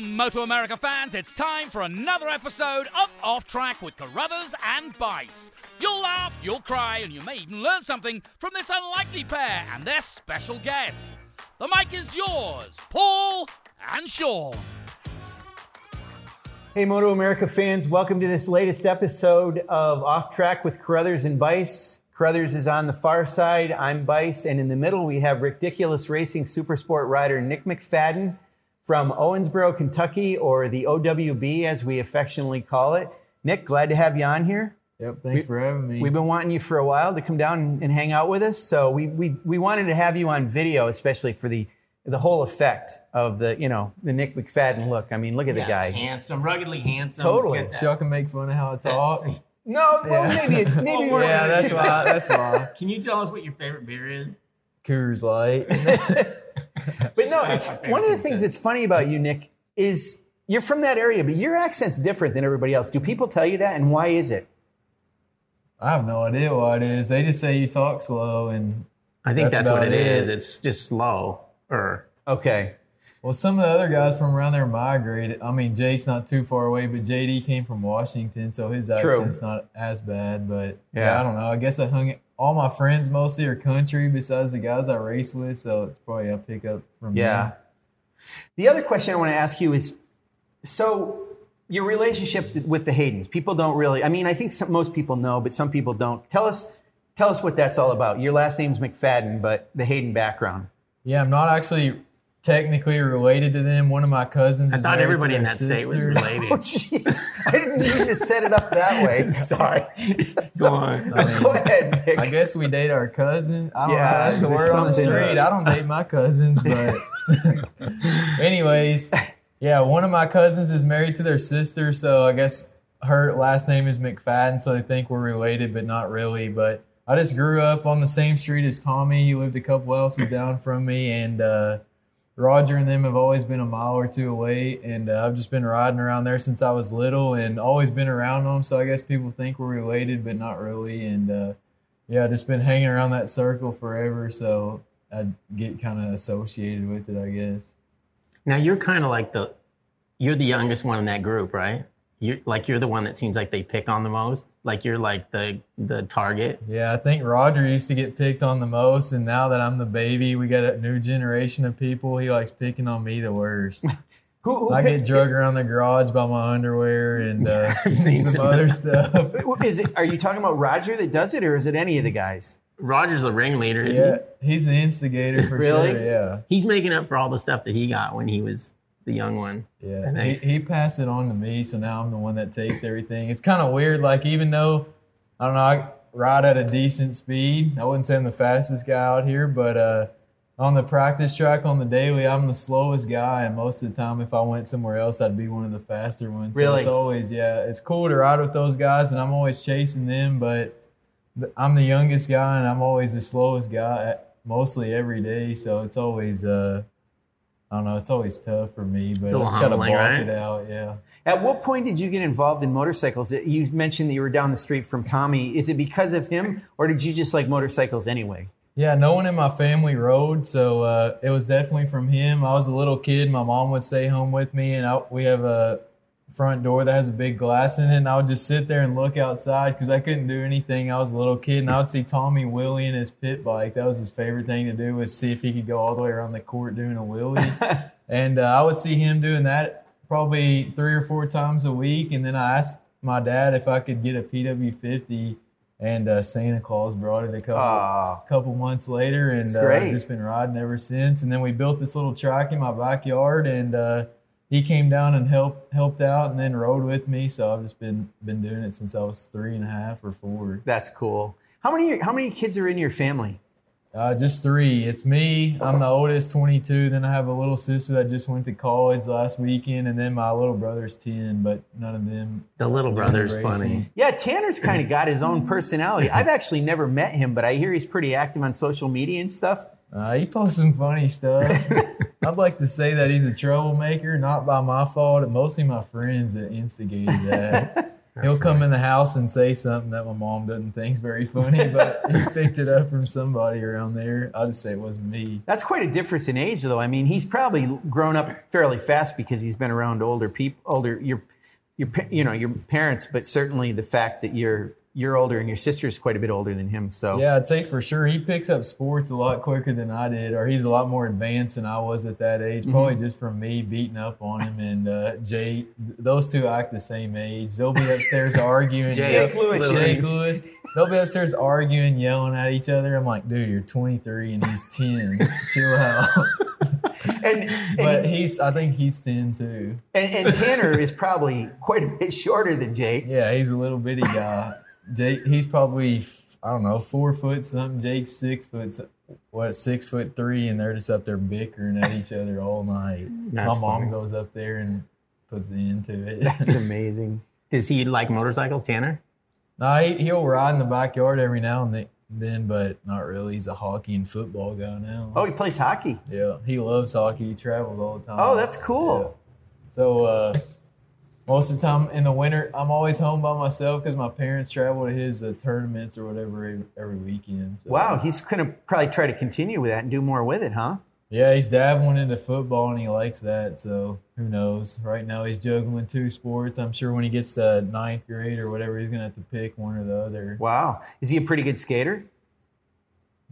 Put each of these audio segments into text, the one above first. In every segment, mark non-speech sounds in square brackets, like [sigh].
MotoAmerica fans. It's time for another episode of Off Track with Carruthers and Bice. You'll laugh, you'll cry, and you may even learn something from this unlikely pair and their special guest. The mic is yours, Paul and Sean. Hey, MotoAmerica fans, welcome to this latest episode of Off Track with Carruthers and Bice. Carruthers is on the far side, I'm Bice, and in the middle we have Ridiculous Racing Supersport rider Nick McFadden from Owensboro, Kentucky, or the OWB as we affectionately call it. Nick, glad to have you on here. Yep, thanks We- for having me. We've been wanting you for a while to come down and, and hang out with us, so we, we we wanted to have you on video, especially for the the whole effect of the you know the Nick McFadden look. I mean, look at the guy. handsome, ruggedly handsome. Totally. So y'all can make fun of how I talk. [laughs] No, well, Yeah. maybe maybe Well, we're- yeah, that's why. That's why. [laughs] Can you tell us what your favorite beer is? Coors Light. [laughs] [laughs] But no, it's one of the things that's funny about you, Nick, is you're from that area, but your accent's different than everybody else. Do people tell you that, and why is it? I have no idea why it is. They just say you talk slow, and I think That's that's, what about it is. It's just slow. Or Okay, well, some of the other guys from around there migrated. I mean, Jake's not too far away, but JD came from Washington, so his True. accent's not as bad. But Yeah. yeah, I don't know. I guess I hung it. All my friends mostly are country, besides the guys I race with, so it's probably I pick up from yeah. The other question I want to ask you is, so your relationship with the Haydens. People don't really. I mean, I think some, most people know, but some people don't. Tell us, tell us what that's all about. Your last name's McFadden, but the Hayden background. Yeah, I'm not actually technically related to them. One of my cousins. I is thought everybody to in their that state was related. [laughs] Oh, jeez, I didn't mean to set it up that way. [laughs] Sorry. [laughs] Go on. I mean, Go ahead, Nick. I guess we date our cousin. I don't Yeah, know. That's the word on the something- street. I don't date my cousins, but anyways, yeah, one of my cousins is married to their sister, so I guess her last name is McFadden, so they think we're related, but not really. But I just grew up on the same street as Tommy. He lived a couple houses down from me, and uh, Roger and them have always been a mile or two away, and uh, I've just been riding around there since I was little, and always been around them. So I guess people think we're related, but not really. And uh, yeah, just been hanging around that circle forever, so I get kind of associated with it, I guess. Now you're kind of like the, you're the youngest one in that group, right? You're like you're the one that seems like they pick on the most. Like you're like the the target. Yeah, I think Roger used to get picked on the most, and now that I'm the baby, we got a new generation of people. He likes picking on me the worst. [laughs] who, who I picked- get drug around the garage by my underwear and uh, [laughs] [laughs] some some. other stuff. Is it? Are you talking about Roger that does it, or is it any of the guys? Roger's the ringleader. isn't Yeah, he's the instigator for Really? sure. Yeah. He's making up for all the stuff that he got when he was the young one. yeah. And He, they- he passed it on to me, so now I'm the one that takes everything. It's kind of weird. Like even though I don't know, I ride at a decent speed. I wouldn't say I'm the fastest guy out here, but uh, on the practice track on the daily, I'm the slowest guy. And most of the time, if I went somewhere else, I'd be one of the faster ones. So Really? it's always yeah. It's cool to ride with those guys, and I'm always chasing them, but. I'm the youngest guy and I'm always the slowest guy mostly every day. So it's always, uh, I don't know, it's always tough for me, but It's I a little just got to block right? it out. Yeah. At what point did you get involved in motorcycles? You mentioned that you were down the street from Tommy. Is it because of him, or did you just like motorcycles anyway? Yeah, no one in my family rode, so uh, it was definitely from him. I was a little kid. My mom would stay home with me, and I, we have a front door that has a big glass in it, and I would just sit there and look outside because I couldn't do anything. I was a little kid, and I would see Tommy wheeling his pit bike. That was his favorite thing to do was see if he could go all the way around the court doing a wheelie. [laughs] and uh, I would see him doing that probably three or four times a week, and then I asked my dad if I could get a PW50, and uh, Santa Claus brought it a couple couple months later, and uh. I've just been riding ever since. And then we built this little track in my backyard, and uh, he came down and helped helped out, and then rode with me. So I've just been been doing it since I was three and a half or four. that's cool. How many how many kids are in your family? Uh, just three. It's me. I'm the oldest, 22. Then I have a little sister that just went to college last weekend, and then my little brother's 10. But none of them. The little brother's racing. funny. Yeah, Tanner's kind of got his own personality. I've actually never met him, but I hear he's pretty active on social media and stuff. Uh, he posts some funny stuff. [laughs] I'd like to say that he's a troublemaker, not by my fault. Mostly my friends that instigated that. [laughs] He'll come in the house and say something that my mom doesn't think is very funny, but he [laughs] picked it up from somebody around there. I'll just say it wasn't me. That's quite a difference in age, though. I mean, he's probably grown up fairly fast because he's been around older people, older your, your, you know, your parents. But certainly the fact that you're you're older and your sister's quite a bit older than him. So Yeah, I'd say for sure he picks up sports a lot quicker than I did, or he's a lot more advanced than I was at that age. Probably just from me beating up on him and uh, Jay. Those two act the same age. They'll be upstairs [laughs] arguing. Jake Jake Lewis. Jake Lewis. They'll be upstairs arguing, yelling at each other. I'm like, dude, you're 23 and he's 10. [laughs] Chill out. and and, But he's, I think he's 10 too. and and Tanner is probably quite a bit shorter than Jake. Yeah, he's a little bitty guy. Jake, he's probably I don't know four foot something. Jake's six foot, what six foot three, and they're just up there bickering at each other all night. That's My mom funny. goes up there and puts an end to it. That's [laughs] amazing. Does he like motorcycles, Tanner? no, he, he'll ride in the backyard every now and then, then, but not really. He's a hockey and football guy now. Oh, he plays hockey. yeah, he loves hockey. He travels all the time. Oh, that's cool. Yeah. So uh, most of the time in the winter, I'm always home by myself because my parents travel to his uh, tournaments or whatever every, every weekend. So, Wow, he's going to probably try to continue with that and do more with it, huh? Yeah, he's dabbling into football and he likes that. So who knows? Right now he's juggling two sports. I'm sure when he gets to ninth grade or whatever, he's gonna have to pick one or the other. Wow, is he a pretty good skater?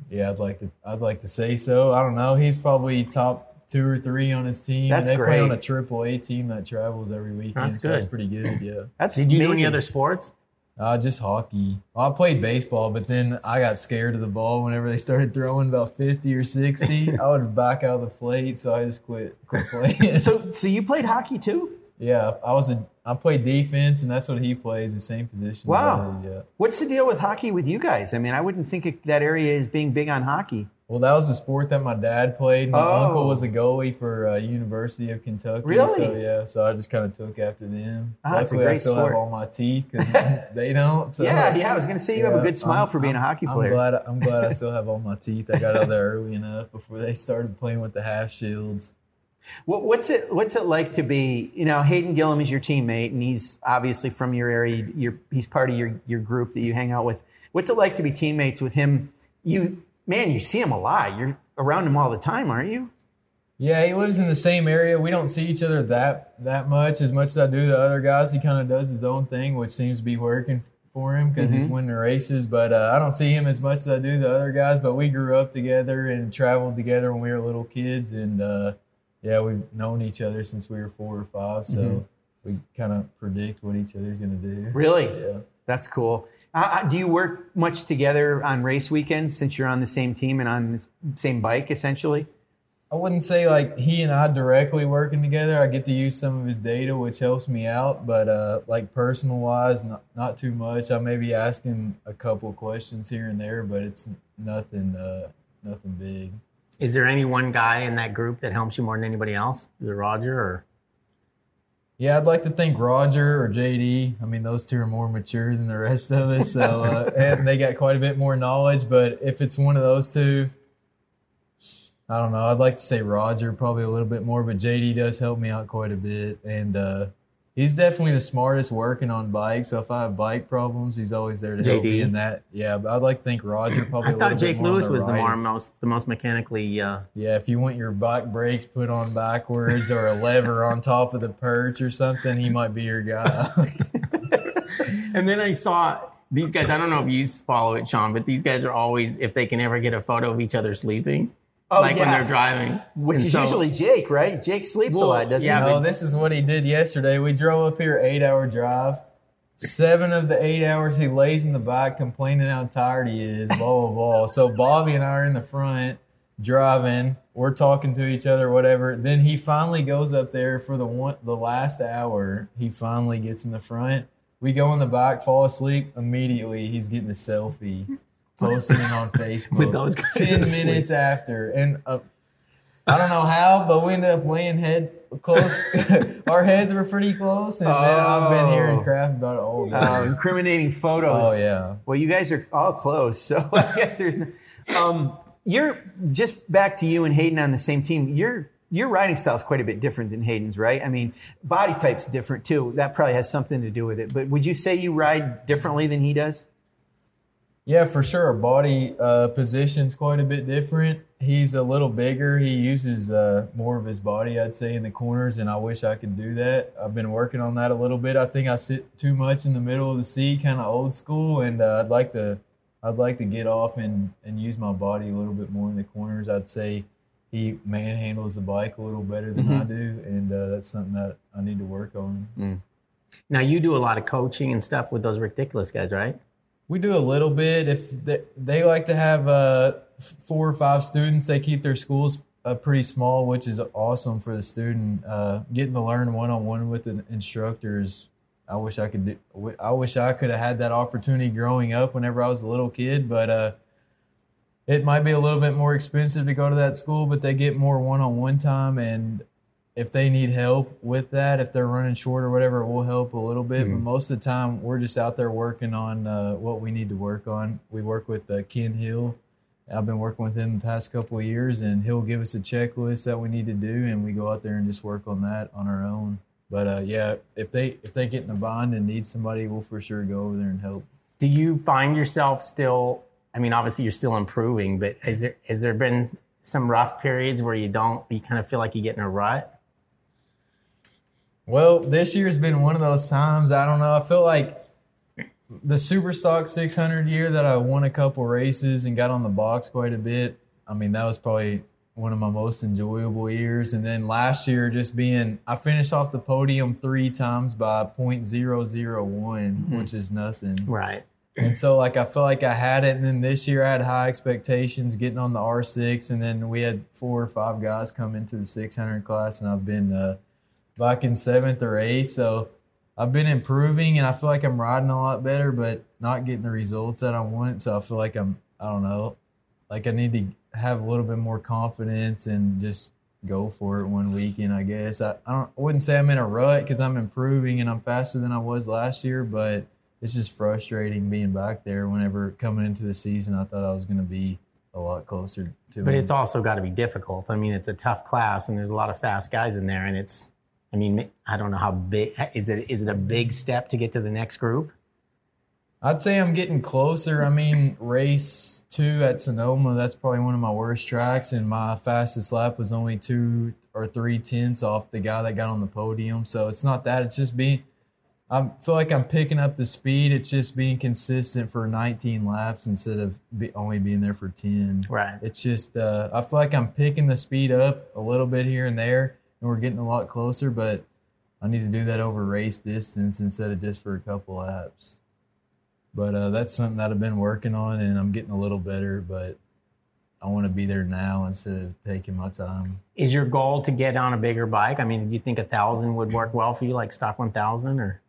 Yeah, I'd like to. I'd like to say so. I don't know. He's probably top two or three on his team. That's and they play on a triple A team that travels every weekend. That's so That's pretty good. Yeah. [laughs] That's Did you do any other sports? Uh, just hockey. Well, I played baseball, but then I got scared of the ball whenever they started throwing about 50 or 60. [laughs] I would back out of the plate, so I just quit, quit playing. So, so you played hockey too? yeah, I was a I played defense, and that's what he plays, the same position. Wow. Yeah. What's the deal with hockey with you guys? I mean, I wouldn't think of that area is being big on hockey. Well, that was the sport that my dad played. My Oh. uncle was a goalie for uh, University of Kentucky. Really? So yeah, so I just kind of took after them. Ah, that's a Luckily, I still sport. have all my teeth because [laughs] they don't. So, yeah, yeah. I was going to say you have a good smile I'm- for being a hockey player. I'm glad. I'm glad I [laughs] still have all my teeth. I got out there early enough before they started playing with the half shields. What, what's it What's it like to be? You know, Hayden Gillim is your teammate, and he's obviously from your area. You're, he's part of your your group that you hang out with. What's it like to be teammates with him? You man, you see him a lot. You're around him all the time, aren't you? Yeah, he lives in the same area. We don't see each other that that much as much as I do the other guys. He kind of does his own thing, which seems to be working for him because he's winning the races. But uh, I don't see him as much as I do the other guys. But we grew up together and traveled together when we were little kids, and uh, yeah, we've known each other since we were four or five. So we kind of predict what each other's gonna do. Really? Yeah. That's cool. Uh, uh, do you work much together on race weekends since you're on the same team and on the same bike, essentially? I wouldn't say like he and I directly working together. I get to use some of his data, which helps me out. But uh, like personal wise, not, not too much. I may be asking a couple questions here and there, but it's nothing, uh, nothing big. Is there any one guy in that group that helps you more than anybody else? Is it Roger or? Yeah, I'd like to think Roger or JD. I mean, those two are more mature than the rest of us, so uh, [laughs] and they got quite a bit more knowledge. But if it's one of those two, I don't know. I'd like to say Roger probably a little bit more, but JD does help me out quite a bit, and uh, he's definitely the smartest working on bikes. So if I have bike problems, he's always there to help me in that. Yeah, but I'd like to think Roger probably. I a thought Jake bit more on Lewis was the more most the most mechanically. Uh, Yeah, if you want your bike brakes put on backwards or a lever on top of the perch or something, he might be your guy. [laughs] and then I saw these guys. I don't know if you follow it, Sean, but these guys are always if they can ever get a photo of each other sleeping, Oh, like when yeah. they're driving, Which And is so- usually Jake, right? Jake sleeps a lot, doesn't yeah, he? no, but- this is what he did yesterday. We drove up here eight hour drive. Seven of the eight hours he lays in the back complaining how tired he is, blah blah blah. So Bobby and I are in the front driving. We're talking to each other, whatever. Then he finally goes up there for the one the last hour. He finally gets in the front. We go in the back, fall asleep. Immediately he's getting a selfie, posting it on [laughs] Facebook. With those guys ten minutes after, and uh, I don't know how, but we ended up laying head close. [laughs] Our heads were pretty close, and man, I've been hearing Oh. crap about it all day. Oh, incriminating photos. oh yeah. Well, you guys are all close, so [laughs] I guess there's. Um, you're just back to you and Hayden on the same team. You're your riding style is quite a bit different than Hayden's, right? I mean, body type's different too. That probably has something to do with it. But would you say you ride differently than he does? Yeah, for sure. Body uh, position's quite a bit different. He's a little bigger. He uses uh, more of his body, I'd say, in the corners, and I wish I could do that. I've been working on that a little bit. I think I sit too much in the middle of the seat, kind of old school, and uh, I'd like to, I'd like to get off and and use my body a little bit more in the corners. I'd say he manhandles the bike a little better than I do, and uh, that's something that I need to work on. Now you do a lot of coaching and stuff with those ridiculous guys, right? We do a little bit. If they, they like to have uh, four or five students, they keep their schools uh, pretty small, which is awesome for the student. Uh, getting to learn one on one with the instructors. I wish I could. Do, I wish I could have had that opportunity growing up whenever I was a little kid, but uh, it might be a little bit more expensive to go to that school. But they get more one on one time, and if they need help with that, if they're running short or whatever, it will help a little bit. But most of the time, we're just out there working on uh, what we need to work on. We work with uh, Ken Hill. I've been working with him the past couple of years, and he'll give us a checklist that we need to do, and we go out there and just work on that on our own. But uh, yeah, if they if they get in a bind and need somebody, we'll for sure go over there and help. Do you find yourself still? I mean, obviously you're still improving, but has there has there been some rough periods where you don't? You kind of feel like you get in a rut. Well, this year's been one of those times. I don't know. I feel like the Superstock 600 year that I won a couple races and got on the box quite a bit. I mean, that was probably one of my most enjoyable years. And then last year, just being, I finished off the podium three times by .001, which is nothing. Right. And so, like, I feel like I had it. And then this year, I had high expectations getting on the R6. And then we had four or five guys come into the 600 class, and I've been uh, back in seventh or eighth. So I've been improving, and I feel like I'm riding a lot better, but not getting the results that I want. So I feel like I'm, I don't know, like I need to have a little bit more confidence and just go for it one weekend, I guess. I, I, don't, I wouldn't say I'm in a rut because I'm improving and I'm faster than I was last year, but it's just frustrating being back there whenever coming into the season. I thought I was going to be a lot closer to But him. it's also got to be difficult. I mean, it's a tough class, and there's a lot of fast guys in there, and it's. I mean, I don't know how big is it. Is it a big step to get to the next group? I'd say I'm getting closer. I mean, race two at Sonoma, that's probably one of my worst tracks, and my fastest lap was only two or three tenths off the guy that got on the podium. So it's not that, it's just being, I feel like I'm picking up the speed. It's just being consistent for 19 laps instead of be, only being there for 10. Right. It's just, uh, I feel like I'm picking the speed up a little bit here and there, and we're getting a lot closer, but I need to do that over race distance instead of just for a couple laps. But uh, that's something that I've been working on, and I'm getting a little better. But I want to be there now instead of taking my time. Is your goal to get on a bigger bike? I mean, do you think a thousand would work well for you, like stock one thousand, or?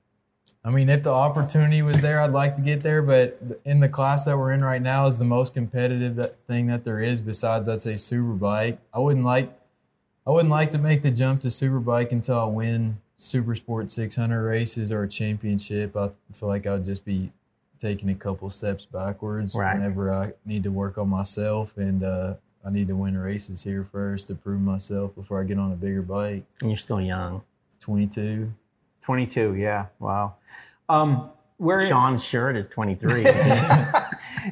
I mean, if the opportunity was there, I'd like to get there. But in the class that we're in right now is the most competitive that, thing that there is. Besides, I'd say super bike. I wouldn't like, I wouldn't like to make the jump to superbike until I win super sport 600 races or a championship. I feel like I'd just be taking a couple steps backwards Right. whenever I need to work on myself and uh, I need to win races here first to prove myself before I get on a bigger bike. And you're still young. 22. 22, yeah. Wow. Um, we're Sean's shirt is 23. [laughs] [laughs]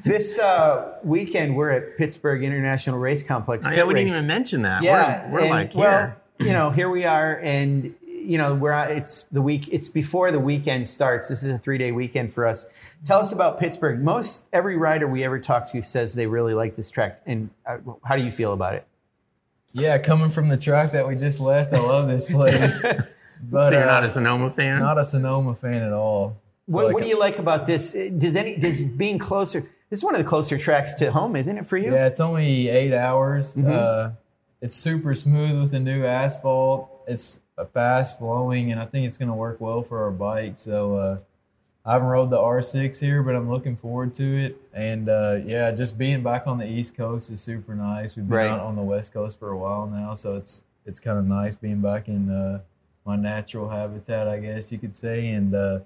this uh, weekend we're at Pittsburgh International Race Complex. Oh, pit yeah, we didn't race. even mention that. Yeah, we're, we're and, like well, here. you know, here we are, and you know, we're it's the week. It's before the weekend starts. This is a three day weekend for us. Tell us about Pittsburgh. Most every rider we ever talk to says they really like this track, and uh, how do you feel about it? Yeah, coming from the track that we just left, I love this place. But [laughs] so you're not uh, a Sonoma fan? not a Sonoma fan at all. What, Like- what do you like about this? Does any does being closer? This is one of the closer tracks to home, isn't it for you? Yeah, it's only eight hours. Mm-hmm. Uh, it's super smooth with the new asphalt. It's fast flowing, and I think it's going to work well for our bike. So uh, I haven't rode the R6 here, but I'm looking forward to it. And uh, yeah, just being back on the East Coast is super nice. We've been Right. out on the West Coast for a while now, so it's it's kind of nice being back in uh, my natural habitat, I guess you could say. And uh,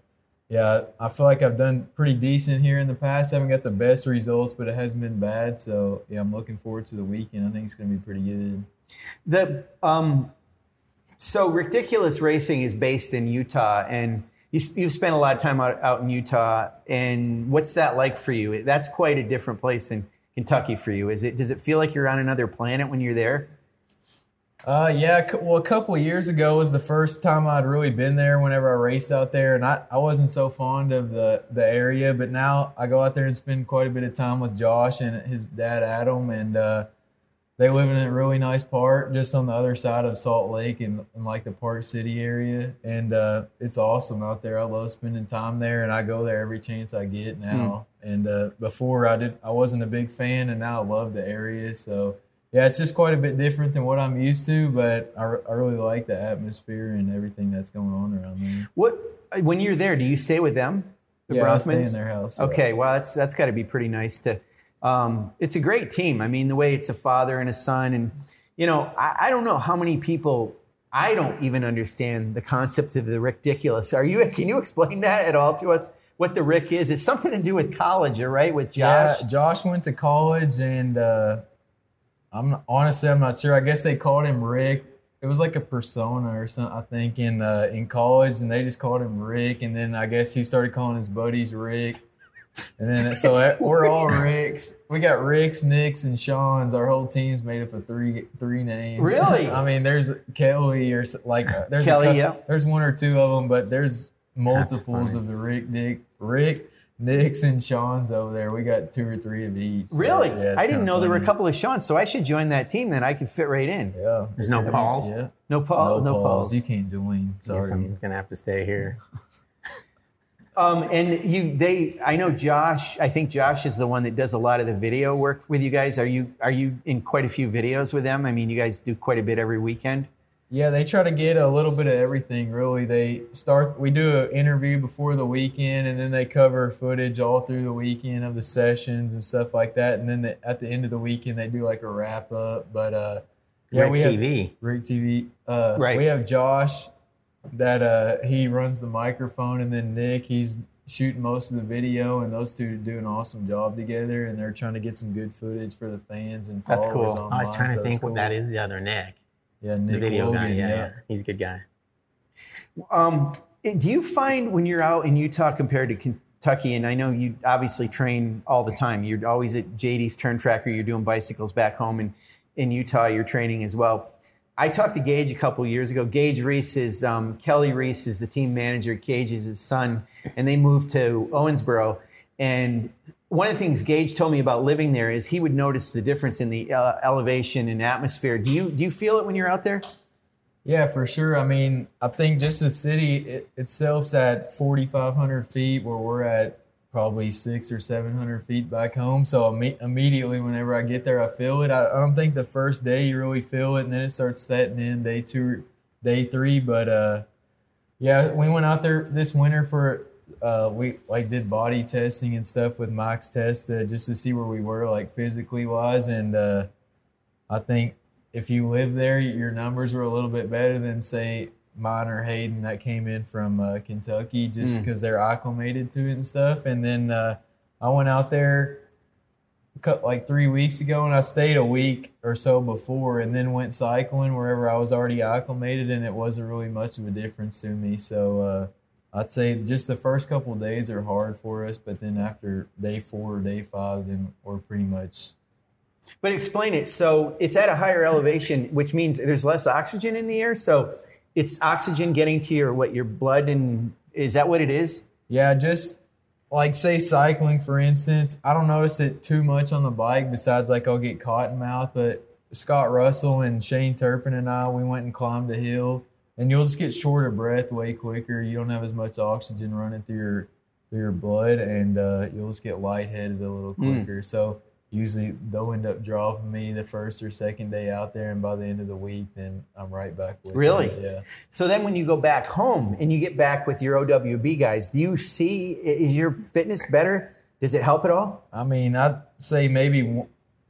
yeah, I feel like I've done pretty decent here in the past. I haven't got the best results, but it hasn't been bad. So yeah, I'm looking forward to the weekend. I think it's going to be pretty good. The um, so ridiculous racing is based in Utah, and you, you've spent a lot of time out, out in Utah. And what's that like for you? That's quite a different place than Kentucky for you. Is it? Does it feel like you're on another planet when you're there? Uh, yeah. Well, a couple of years ago was the first time I'd really been there. Whenever I raced out there, and I, I wasn't so fond of the the area, but now I go out there and spend quite a bit of time with Josh and his dad Adam, and uh, they live in a really nice part just on the other side of Salt Lake and in like the Park City area, and uh, it's awesome out there. I love spending time there, and I go there every chance I get now. And uh, before I didn't, I wasn't a big fan, and now I love the area. So yeah, it's just quite a bit different than what I'm used to, but I, I really like the atmosphere and everything that's going on around there. What when you're there? Do you stay with them, the yeah, I stay in their house. Okay, well that's that's got to be pretty nice to. Um, it's a great team. I mean, the way it's a father and a son, and you know, I, I don't know how many people. I don't even understand the concept of the ridiculous. Are you? Can you explain that at all to us? What the Rick is? It's something to do with college, right? With Josh. Yeah, Josh went to college, and uh, I'm not- honestly I'm not sure. I guess they called him Rick. It was like a persona or something, I think, in uh, in college, and they just called him Rick. And then I guess he started calling his buddies Rick. And then so It's we're all Ricks. We got Ricks, Nicks, and Sean's. Our whole team's made up of three three names. Really? I mean, there's Kelly or like uh, there's Kelly, cou- yeah. There's one or two of them, but there's multiples of the Rick, Dick, Rick, Nicks, and Sean's over there. We got two or three of each. So, Really? yeah, I didn't kinda know there were a couple of Sean's, so I should join that team. Then I could fit right in. Yeah. There's no Pauls? Yeah. No Paul. No, no, Pauls. You can't join. Guess Sorry. I'm gonna have to stay here. [laughs] Um, and you, they, I know Josh. I think Josh is the one that does a lot of the video work with you guys. Are you, are you in quite a few videos with them? I mean, you guys do quite a bit every weekend. Yeah, they try to get a little bit of everything. Really, they start. We do an interview before the weekend, and then they cover footage all through the weekend of the sessions and stuff like that. And then the, at the end of the weekend, they do like a wrap up. But uh, yeah, Rick we have TV. Rick TV. Uh, Right. We have Josh that uh, he runs the microphone, and then Nick he's shooting most of the video, and those two do an awesome job together, and they're trying to get some good footage for the fans and That's cool. online. I was trying to so think what that is. The other Nick, Yeah, Nick the video guy. Logan, Yeah, yeah, he's a good guy. Um, do you find when you're out in Utah compared to Kentucky, and I know you obviously train all the time. You're always at JD's Turn Tracker. You're doing bicycles back home, and in Utah, you're training as well. I talked to Gage a couple years ago. Gage Reese is um, Kelly Reese is the team manager. Gage is his son, and they moved to Owensboro. And one of the things Gage told me about living there is he would notice the difference in the uh, elevation and atmosphere. Do you do you feel it when you're out there? Yeah, for sure. I mean, I think just the city it, itself's at 4,500 feet, where we're at probably six or 700 feet back home. So imme- immediately, whenever I get there, I feel it. I, I don't think the first day you really feel it, and then it starts setting in day two, day three. But uh, yeah, we went out there this winter for uh, we like did body testing and stuff with Mike's test uh, just to see where we were like physically wise, and uh, I think if you live there, your numbers were a little bit better than say mine or Hayden that came in from uh, Kentucky, just because they're acclimated to it and stuff. And then uh, I went out there like three weeks ago, and I stayed a week or so before, and then went cycling wherever I was already acclimated, and it wasn't really much of a difference to me. So. I'd say just the first couple of days are hard for us, but then after day four or day five, then we're pretty much But explain it. So it's at a higher elevation, which means there's less oxygen in the air. So it's oxygen getting to your what your blood and is that what it is? Yeah, just like say cycling for instance, I don't notice it too much on the bike besides like I'll get caught cotton mouth, but Scott Russell and Shane Turpin and I, we went and climbed a hill and you'll just get short of breath way quicker. You don't have as much oxygen running through your through your blood and uh, you'll just get lightheaded a little quicker. So usually they'll end up dropping me the first or second day out there and by the end of the week then I'm right back with them. Really? Yeah. So then when you go back home and you get back with your OWB guys, do you see is your fitness better? Does it help at all? I mean, I'd say maybe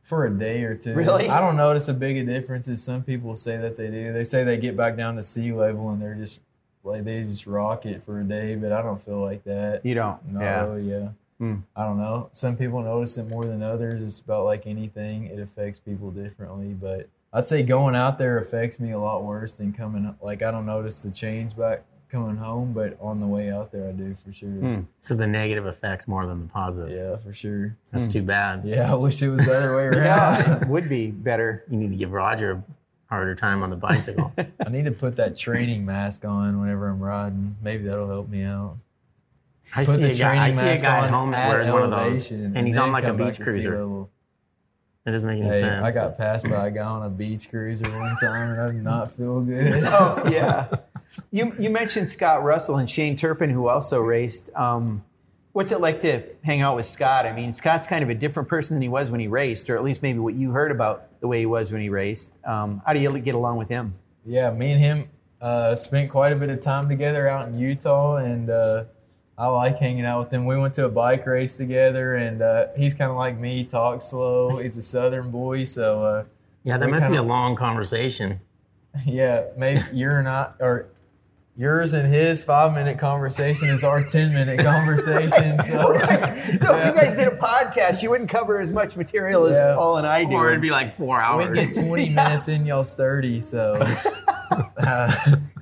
for a day or two. Really? I don't notice a big a difference as some people say that they do. They say they get back down to sea level and they're just like they just rock it for a day, but I don't feel like that. You don't. No, Yeah. yeah. Hmm. I don't know. Some people notice it more than others. It's about like anything; it affects people differently. But I'd say going out there affects me a lot worse than coming. Like I don't notice the change back coming home, but on the way out there, I do for sure. Hmm. So the negative effects more than the positive. Yeah, for sure. That's hmm. too bad. Yeah, I wish it was the other way [laughs] around. Yeah, it would be better. You need to give Roger a harder time on the bicycle. [laughs] I need to put that training mask on whenever I'm riding. Maybe that'll help me out. I Put see the a guy, I training see a mask guy at on home that at wears one of those, elevation, and he's on like a beach cruiser. level. It doesn't make any Hey, sense. I got passed by a guy on a beach cruiser one time, and I did not feel [laughs] good. Oh yeah. You you mentioned Scott Russell and Shane Turpin, who also raced. Um, what's it like to hang out with Scott? I mean, Scott's kind of a different person than he was when he raced, or at least maybe what you heard about the way he was when he raced. Um, how do you get along with him? Yeah, me and him uh, spent quite a bit of time together out in Utah, and uh, I like hanging out with him. We went to a bike race together, and uh, he's kind of like me, talks slow. He's a Southern boy, so uh, yeah, that we must be a long conversation. [laughs] yeah, maybe you're not or. Yours and his five minute conversation is our 10 minute conversation. [laughs] So, [laughs] So if you guys did a podcast, you wouldn't cover as much material as Yeah. Paul and I do. Or it'd be like four hours. we'd get 20 [laughs] minutes in, y'all's 30. So,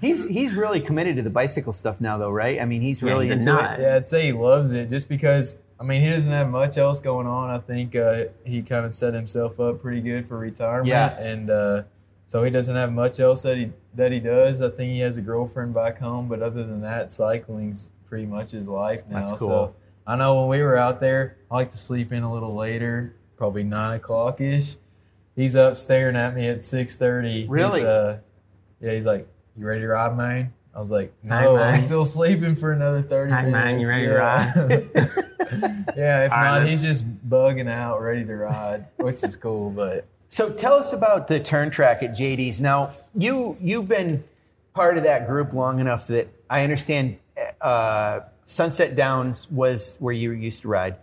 he's he's really committed to the bicycle stuff now, though, right? I mean, he's Yeah, really he's into nut. it. Yeah, I'd say he loves it just because, I mean, he doesn't have much else going on. I think uh, he kind of set himself up pretty good for retirement. Yeah. And uh, so he doesn't have much else that he that he does. I think he has a girlfriend back home, but other than that, cycling's pretty much his life now. That's cool. So I know when we were out there, I like to sleep in a little later, probably nine o'clock ish. He's up staring at me at six thirty. Really? uh, yeah, he's like, "You ready to ride, man?" I was like, "No, man. I'm still sleeping for another thirty Hi, minutes." man, you ready to yeah. [laughs] yeah, if All right, not, let's- he's just bugging out, ready to ride, which is cool. But So tell us about the turn track at JD's. Now you you've been part of that group long enough that I understand uh, Sunset Downs was where you used to ride.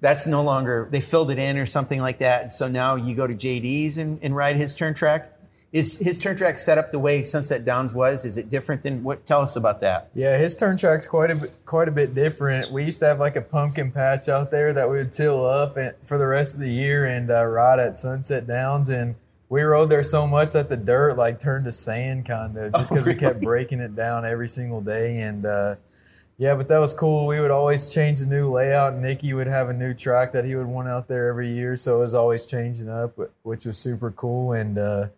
That's no longer they filled it in or something like that. So now you go to JD's and, and ride his turn track. Is his turn track set up the way Sunset Downs was? Is it different than what? Tell us about that. yeah, his turn track's quite a bit, quite a bit different. We used to have like a pumpkin patch out there that we would till up and, for the rest of the year and uh, ride at Sunset Downs and. We rode there so much that the dirt like turned to sand, kind [laughs] of, just Oh, because we kept breaking it down every single day. And uh, Yeah, but that was cool. We would always change the new layout. Nicky would have a new track that he would want out there every year, so it was always changing up, which was super cool. And uh,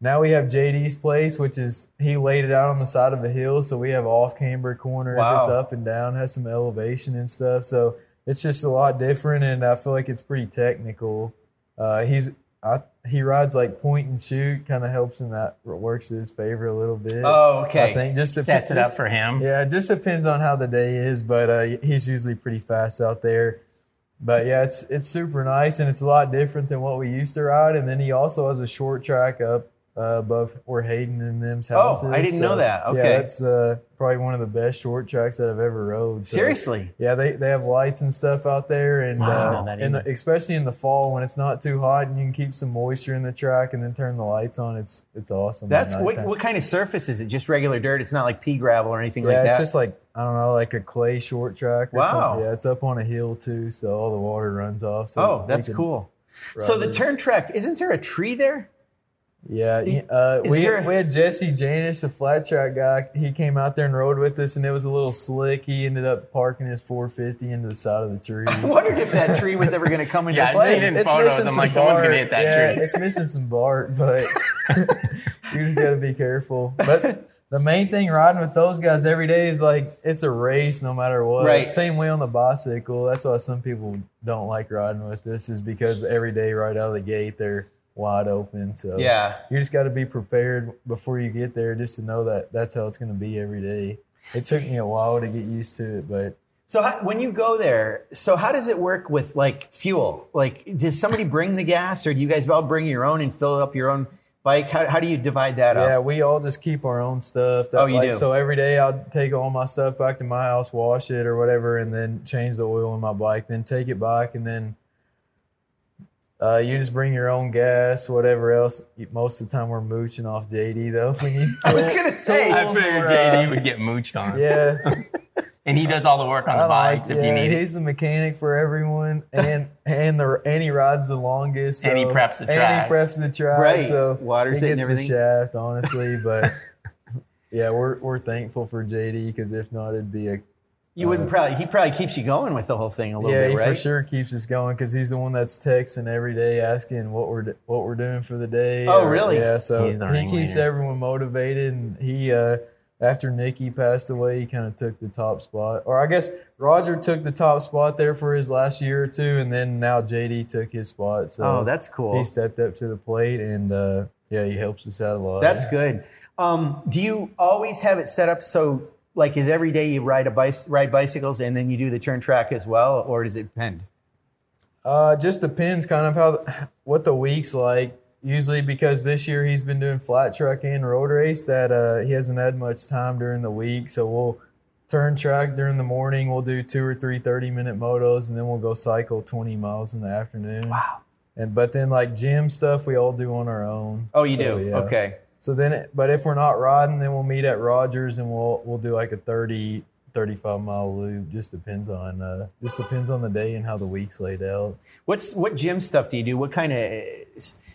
now we have JD's place, which is he laid it out on the side of a hill, so we have off camber corners. Wow. It's up and down, has some elevation and stuff. So it's just a lot different, and I feel like it's pretty technical. Uh, he's I, he rides like point and shoot, kind of helps him that works to his favor a little bit. Oh, okay. I think just dep- Sets it just- up for him. yeah, it just depends on how the day is, but uh, he's usually pretty fast out there. But yeah, it's it's super nice and it's a lot different than what we used to ride. And then he also has a short track up uh, above where Hayden and them's houses. Oh. I didn't know that. Okay. yeah, that's uh, probably one of the best short tracks that I've ever rode. So, Seriously. yeah, they, they have lights and stuff out there, and Wow, uh, that in the, especially in the fall when it's not too hot and you can keep some moisture in the track and then turn the lights on. It's it's awesome. That's what, what kind of surface is it? Just regular dirt? It's not like pea gravel or anything Yeah, like that. it's just like I don't know, like a clay short track. Or Wow. something. Yeah, it's up on a hill too, so all the water runs off. So oh, that's can cool. ride So the turn track, isn't there a tree there? Yeah, he- uh, we there- we had Jesse Janisch, the flat track guy. He came out there and rode with us, and it was a little slick. He ended up parking his 450 into the side of the tree. [laughs] I wondered if that tree was ever going to come into Yeah, play. I've seen it in. I'm like, someone's gonna hit that yeah, tree. It's missing some bark, but [laughs] you just got to be careful. But the main thing riding with those guys every day is like it's a race no matter what. Right. Same way on the bicycle. That's why some people don't like riding with this is because every day right out of the gate they're wide open. So Yeah. you just got to be prepared before you get there just to know that that's how it's going to be every day. It took me a while to get used to it, but So how, when you go there, so how does it work with like fuel? Like, does somebody bring the gas, or do you guys all bring your own and fill up your own bike? How, how do you divide that Yeah, up? Yeah, we all just keep our own stuff. That, Oh, you like, do? So every day I'll take all my stuff back to my house, wash it or whatever, and then change the oil in my bike. Then take it back, and then uh, you just bring your own gas, whatever else. Most of the time we're mooching off JD though. When [laughs] you I was gonna say, I tools figured or, JD uh, would get mooched on. Yeah, [laughs] And he does all the work on the I like, bikes if yeah, you need it. he's the mechanic for everyone, and and the and he rides the longest, And he preps the and he preps the track, Right. So Waters he it and gets everything. the shaft, honestly. But [laughs] yeah, we're we're thankful for JD because if not, it'd be a You wouldn't probably. He probably keeps you going with the whole thing a little yeah, bit, he right? for sure keeps us going because he's the one that's texting every day asking what we're what we're doing for the day. Oh, really? Yeah, so he keeps ringleader. everyone motivated, and he uh, after Nicky passed away, he kind of took the top spot, or I guess Roger took the top spot there for his last year or two, and then now JD took his spot. So Oh, that's cool. He stepped up to the plate, and uh, yeah, he helps us out a lot. That's good. Um, do you always have it set up so, like, is every day you ride a bicy- ride bicycles and then you do the turn track as well, or does it depend? Uh, just depends kind of how what the week's like. Usually because this year he's been doing flat track and road race that uh, he hasn't had much time during the week. So we'll turn track during the morning. We'll do two or three 30 minute motos and then we'll go cycle 20 miles in the afternoon. Wow. And but then like gym stuff we all do on our own. Oh, you So, do. yeah. Okay. So then, it, but if we're not riding, then we'll meet at Rogers and we'll we'll do like a 30, 35 mile loop. Just depends on uh, just depends on the day and how the week's laid out. What's what gym stuff do you do? What kind of?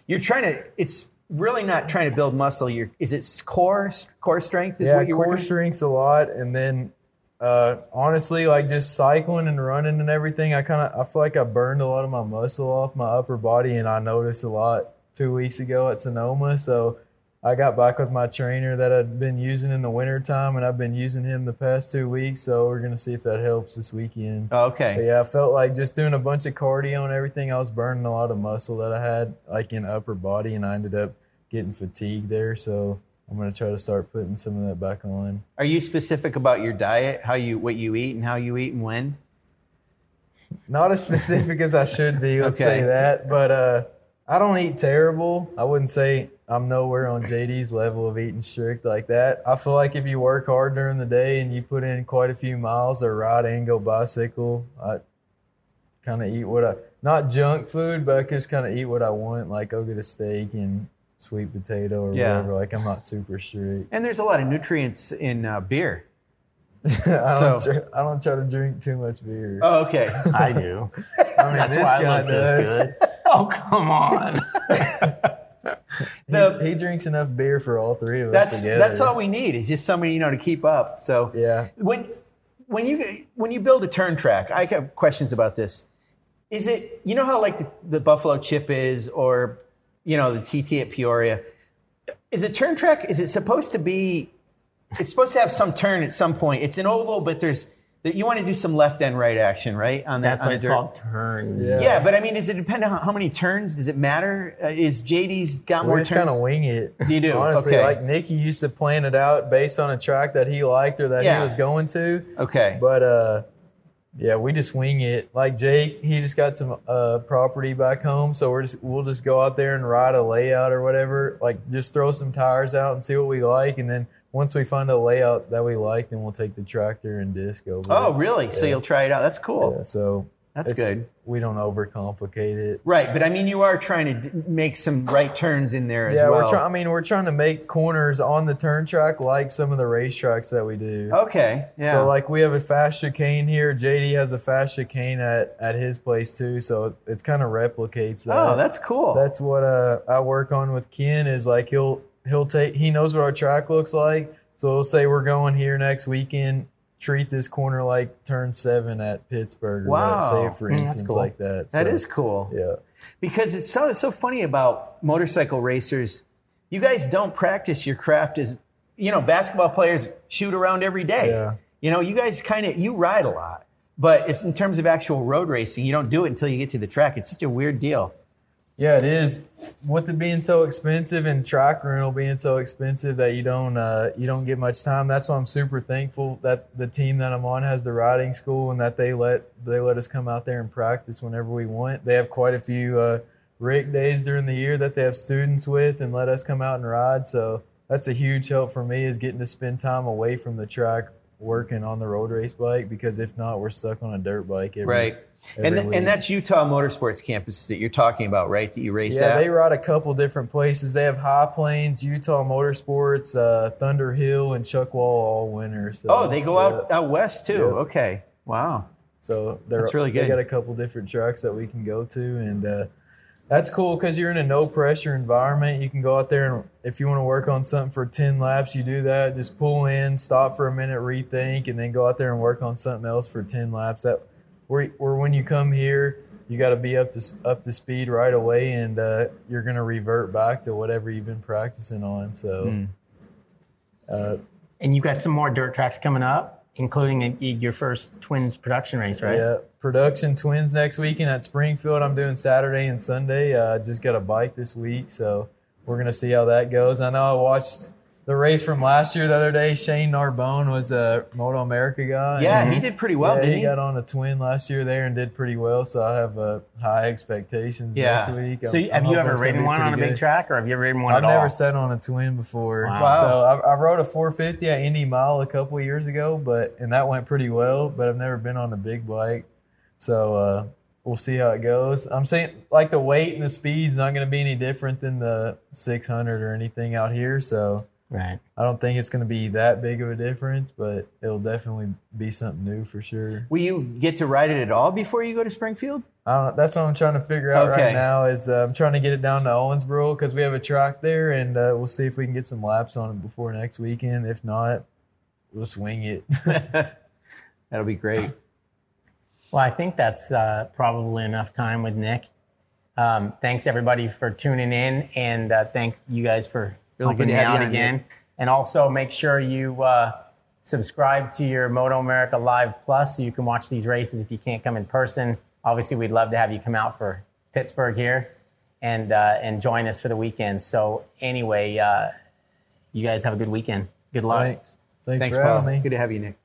You're trying to. It's really not trying to build muscle. You're. Is it core core strength? Is yeah, what you're core working? strengths a lot, and then uh, honestly, like just cycling and running and everything, I kind of I feel like I burned a lot of my muscle off my upper body, and I noticed a lot two weeks ago at Sonoma. So I got back with my trainer that I'd been using in the wintertime, and I've been using him the past two weeks. So we're gonna see if that helps this weekend. Oh, But okay. yeah, I felt like just doing a bunch of cardio and everything, I was burning a lot of muscle that I had like in upper body, and I ended up getting fatigued there. So I'm gonna try to start putting some of that back on. Are you specific about your diet? How you what you eat and how you eat and when? Not as specific as I should be, let's Okay. say that. But uh, I don't eat terrible. I wouldn't say I'm nowhere on JD's level of eating strict like that. I feel like if you work hard during the day and you put in quite a few miles or ride and go bicycle, I kind of eat what I not junk food, but I just kind of eat what I want. Like I'll get a steak and sweet potato or Yeah. whatever. Like I'm not super strict. And there's a lot of nutrients in uh, beer. [laughs] I don't. So- tr- I don't try to drink too much beer. Oh, okay. I do. [laughs] I mean, That's this why I guy look this good. [laughs] Oh, come on. [laughs] The- he, he drinks enough beer for all three of us That's together. that's all we need. Is just somebody you know to keep up. So Yeah. when when you when you build a turn track, I have questions about this. Is it you know how like the, the Buffalo Chip is, or you know the TT at Peoria? Is a turn track? Is it supposed to be? It's supposed to have some turn at some point. It's an oval, but there's you want to do some left and right action, right? On that, That's on what it's dirt. called turns. Yeah. Yeah, but I mean, does it depend on how, how many turns? Does it matter? Uh, is JD's got We more just turns? kind of wing it. You do? [laughs] Honestly, Okay. like Nicky used to plan it out based on a track that he liked or that Yeah. he was going to. okay. But uh, yeah, we just wing it. Like Jake, he just got some uh, property back home, so we're just we'll just go out there and ride a layout or whatever. Like just throw some tires out and see what we like, and then once we find a layout that we like, then we'll take the tractor and disc over. oh, it. really? So you'll try it out. That's cool. Yeah, so That's good. We don't overcomplicate it. Right, but I mean, you are trying to d- make some right turns in there as Yeah, well. Yeah, we're trying. I mean, we're trying to make corners on the turn track like some of the racetracks that we do. Okay, yeah. So like we have a fast chicane here. JD has a fast chicane at, at his place too. So it's kind of replicates that. oh, that's cool. that's what uh, I work on with Ken is like he'll he'll take he knows what our track looks like. So he'll say we're going here next weekend. Treat this corner like turn seven at Pittsburgh. Or Wow. what, say it for Mm, that's cool. like that. That So, is cool. yeah. Because it's so it's so funny about motorcycle racers. You guys don't practice your craft as you know, basketball players shoot around every day. Yeah. You know, you guys kind of you ride a lot, but it's in terms of actual road racing, you don't do it until you get to the track. It's such a weird deal. Yeah, it is. With it being so expensive and track rental being so expensive that you don't uh, you don't get much time. That's why I'm super thankful that the team that I'm on has the riding school and that they let they let us come out there and practice whenever we want. They have quite a few uh, days during the year that they have students with and let us come out and ride. So that's a huge help for me is getting to spend time away from the track working on the road race bike because if not, we're stuck on a dirt bike. Every, Right. And, th- and that's Utah Motorsports campus that you're talking about, right? That you race Yeah, at? they ride a couple different places. They have High Plains, Utah Motorsports, uh, Thunderhill, and Chuckwalla all winter. So, oh, they go out, yeah. out west too. Yeah. Okay. Wow. So they're, That's really good. They got a couple different tracks that we can go to, and uh, that's cool because you're in a no pressure environment. You can go out there and if you want to work on something for ten laps, you do that. Just pull in, stop for a minute, rethink, and then go out there and work on something else for ten laps. That where, where when you come here, you got to be up to up to speed right away, and uh, you're gonna revert back to whatever you've been practicing on. So. Hmm. Uh, And you've got some more dirt tracks coming up, including a, your first twins production race, right? Yeah, production twins next weekend at Springfield. I'm doing Saturday and Sunday. Uh, just got a bike this week, so we're gonna see how that goes. I know I watched the race from last year the other day. Shane Narbonne was a MotoAmerica guy. Yeah, and he did pretty well, yeah, didn't he he? got on a twin last year there and did pretty well. So I have uh, high expectations Yeah. next week. So I'm- have I'm you ever ridden one on a pretty big good. track, or have you ever ridden one I've at never all? sat on a twin before. Wow. So I, I rode a 450 at Indy Mile a couple of years ago, but and that went pretty well. But I've never been on a big bike, so uh, we'll see how it goes. I'm saying like the weight and the speed's not going to be any different than the 600 or anything out here. So Right. I don't think it's going to be that big of a difference, but it'll definitely be something new for sure. Will you get to ride it at all before you go to Springfield? I don't, that's what I'm trying to figure out Okay. right now. Is uh, I'm trying to get it down to Owensboro because we have a track there, and uh, we'll see if we can get some laps on it before next weekend. If not, we'll swing it. [laughs] That'll be great. Well, I think that's uh, probably enough time with Nick. Um, thanks everybody for tuning in, and uh, thank you guys for Really helping good to have you on, again. Nick. And also make sure you uh, subscribe to your MotoAmerica Live Plus so you can watch these races if you can't come in person. Obviously, we'd love to have you come out for Pittsburgh here and uh, and join us for the weekend. So anyway, uh, you guys have a good weekend. Good luck. Thanks. Thanks, Thanks, for Paul. having me. Good to have you, Nick.